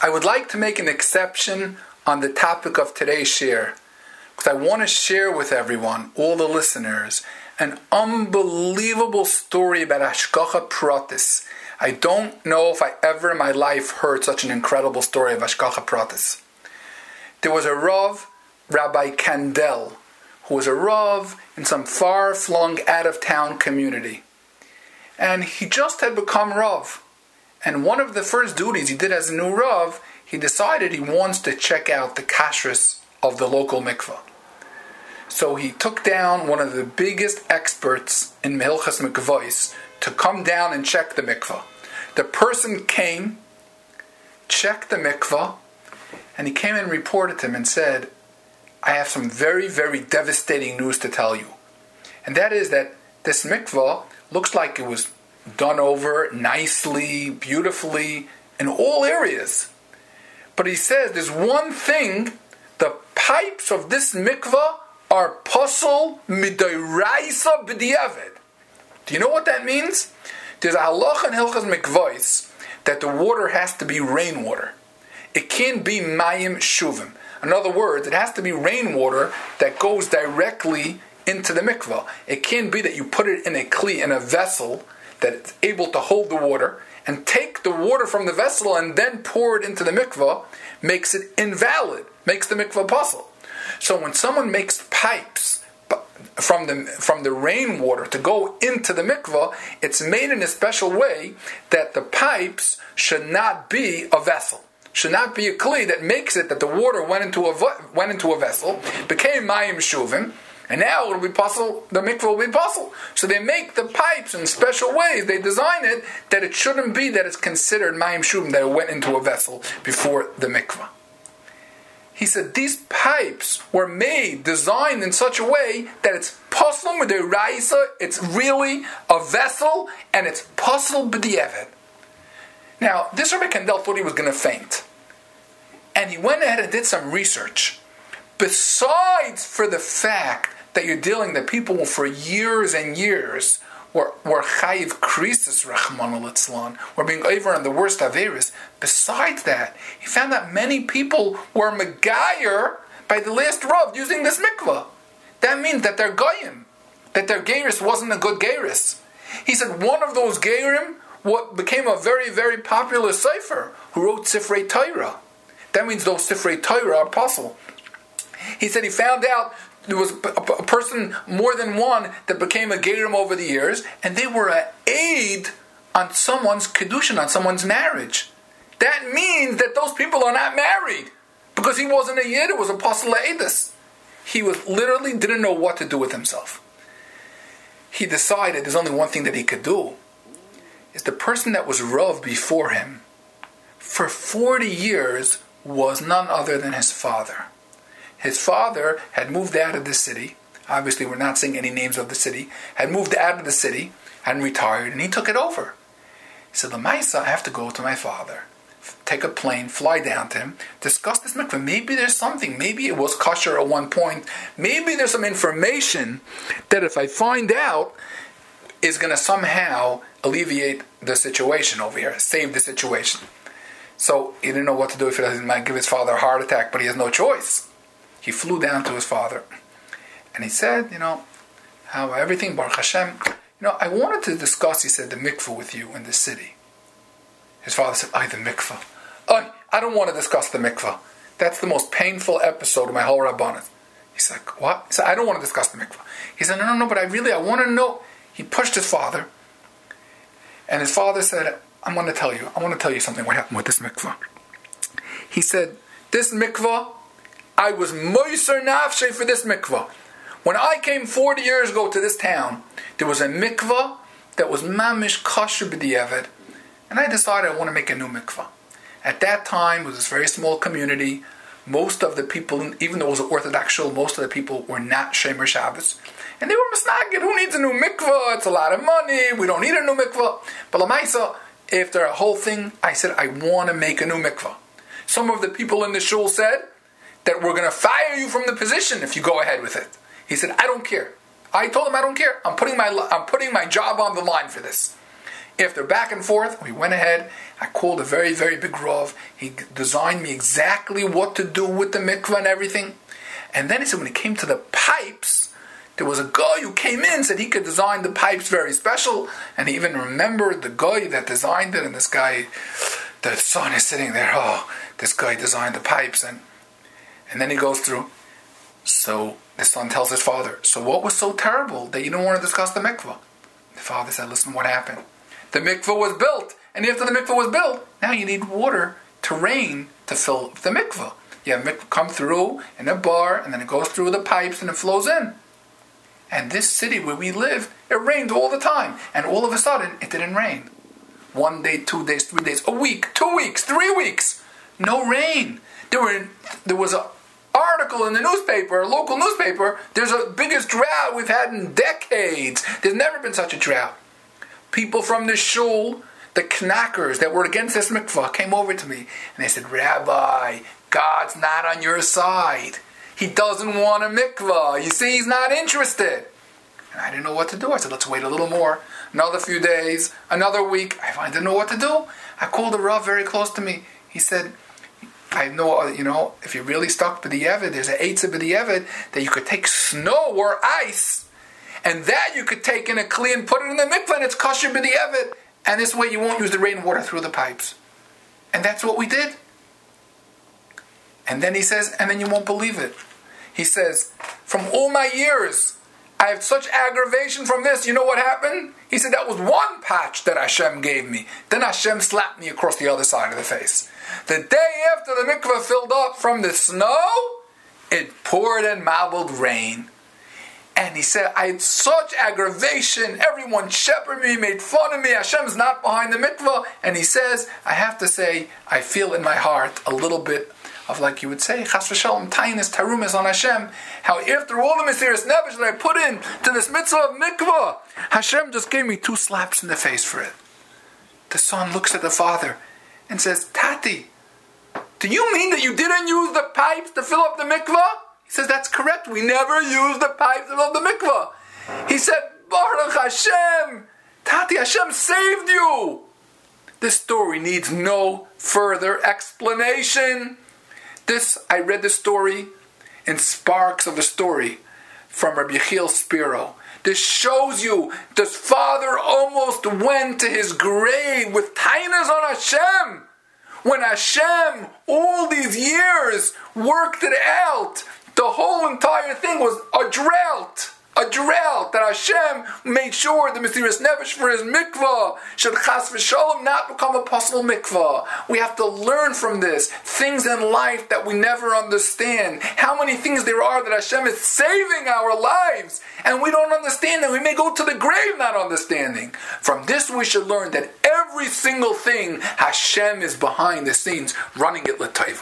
I would like to make an exception on the topic of today's share because I want to share with everyone, all the listeners, an unbelievable story about Hashgacha Pratis. I don't know if I ever in my life heard such an incredible story of Hashgacha Pratis. There was a Rav, Rabbi Kandel, who was a Rav in some far flung out of town community. And he just had become Rav. And one of the first duties he did as a new Rav, he decided he wants to check out the kashrus of the local mikvah. So he took down one of the biggest experts in Mehilchas Mikvahs to come down and check the mikvah. The person came, checked the mikvah, and he came and reported to him and said, I have some very, very devastating news to tell you. And that is that this mikvah looks like it was done over nicely, beautifully, in all areas. But he says there's one thing the pipes of this mikvah are pasul midoraisa b'diavad. Do you know what that means? There's a halach in Hilchas Mikvahs that the water has to be rainwater. It can't be mayim shuvim. In other words, it has to be rainwater that goes directly into the mikvah. It can't be that you put it in a kli, in a vessel that's able to hold the water, and take the water from the vessel and then pour it into the mikvah, makes it invalid, makes the mikvah pasul. So when someone makes pipes from the from the rainwater to go into the mikvah, it's made in a special way that the pipes should not be a vessel. Should not be a kli that makes it that the water went into a went into a vessel, became mayim shuvim, and now it'll be pasul. The mikvah will be pasul. So they make the pipes in special ways. They design it that it shouldn't be that it's considered mayim shuvim that it went into a vessel before the mikvah. He said these pipes were made, designed in such a way that it's possible with the raisa, it's really a vessel, and it's pasul b'di'evet. Now, this Rabbi Kandel thought he was going to faint. And he went ahead and did some research. Besides for the fact that you're dealing that people for years and years were, were chayiv krisis rachman litzlan, were being over on the worst averis. Besides that, he found that many people were megayer by the last Rav using this mikvah. That means that they're goyim, that their geiris wasn't a good geiris. He said one of those geirim what became a very, very popular cipher who wrote Sifrei Torah. That means those Sifrei Torah are apostle. He said he found out there was a person, more than one, that became a Gerim over the years, and they were an aid on someone's Kedushin, on someone's marriage. That means that those people are not married. Because he wasn't a Yid, it was Apostle Aedis. He was literally didn't know what to do with himself. He decided there's only one thing that he could do. Is the person that was Rav before him for 40 years was none other than his father. His father had moved out of the city. Obviously, we're not saying any names of the city. Had moved out of the city and retired, and he took it over. He said, Lamaisa, I have to go to my father, take a plane, fly down to him, discuss this mikveh. Maybe there's something. Maybe it was kosher at one point. Maybe there's some information that if I find out, is going to somehow alleviate the situation over here, save the situation. So he didn't know what to do if he might give his father a heart attack, but he has no choice he flew down to his father and he said, you know, how everything, Baruch Hashem, you know, I wanted to discuss, he said, the mikveh with you in the city. His father said, I, the mikveh. I, I don't want to discuss the mikveh. That's the most painful episode of my whole Rabbanah. He's like, what? He said, I don't want to discuss the mikveh. He said, no, no, no, but I really, I want to know. He pushed his father, and his father said, I'm going to tell you, I want to tell you something what happened with this mikveh. He said, this mikveh I was moiser nafshe for this mikvah. When I came 40 years ago to this town, there was a mikvah that was mamish kosher b'diavad, and I decided I want to make a new mikvah. At that time, it was a very small community. Most of the people, even though it was Orthodox shul, most of the people were not Shemer Shabbos. And they were misnagid. Who needs a new mikvah? It's a lot of money. We don't need a new mikvah. But Lamaisa, after a whole thing, I said, I want to make a new mikvah. Some of the people in the shul said, that we're going to fire you from the position if you go ahead with it. He said, I don't care. I told him I don't care. I'm putting my I'm putting my job on the line for this. After back and forth, we went ahead. I called a very, very big Rav. He designed me exactly what to do with the mikvah and everything. And then he said when it came to the pipes, there was a guy who came in said he could design the pipes very special, and he even remembered the guy that designed it. And this guy, the son is sitting there. Oh, this guy designed the pipes, and and then he goes through. So the son tells his father, "So what was so terrible that you don't want to discuss the mikvah?" The father said, "Listen, what happened? The mikvah was built, and after the mikvah was built, now you need water to rain to fill the mikvah. You have mikvah come through in a bar, and then it goes through the pipes and it flows in." And this city where we live, it rained all the time. And all of a sudden, it didn't rain. One day, two days, three days, a week, two weeks, three weeks. No rain. There were there was an article in the newspaper, local newspaper. There's the biggest drought we've had in decades. There's never been such a drought. People from the shul, the knackers that were against this mikvah, came over to me and they said, Rabbi, God's not on your side. He doesn't want a mikvah. You see, he's not interested. And I didn't know what to do. I said, let's wait a little more. Another few days, another week. I didn't know what to do. I called a Rav very close to me. He said, I know, uh, you know, if you're really stuck b'dieved, there's an Eitzah b'dieved that you could take snow or ice, and that you could take in a kli and put it in the mikvah, and it's kosher b'dieved. And this way you won't use the rainwater through the pipes. And that's what we did. And then he says, and then you won't believe it. He says, From all my years, I have such aggravation from this. You know what happened? He said, That was one patch that Hashem gave me. Then Hashem slapped me across the other side of the face. The day after the mikveh filled up from the snow, it poured and marbled rain. And he said, I had such aggravation. Everyone shepherded me, made fun of me. Hashem's not behind the mikveh. And he says, I have to say, I feel in my heart a little bit of like you would say, chas v'shalom, tainis, tarumis on Hashem. How after all the mesirus nefesh that I put in to this mitzvah of mikvah, Hashem just gave me two slaps in the face for it. The son looks at the father and says, Tati, do you mean that you didn't use the pipes to fill up the mikvah? He says, that's correct. We never used the pipes to fill up the mikvah. He said, Baruch Hashem, Tati, Hashem saved you. This story needs no further explanation. This, I read the story in sparks of the story from Rabbi Yechiel Spero. This shows you this father almost went to his grave with tainas on Hashem. When Hashem, all these years, worked it out, the whole entire thing was a drought a drought that Hashem made sure the mesirus nefesh for his mikvah should chas v'shalom not become a pasul mikvah. We have to learn from this things in life that we never understand. How many things there are that Hashem is saving our lives and we don't understand and we may go to the grave not understanding. From this we should learn that every single thing Hashem is behind the scenes running it l'tayv.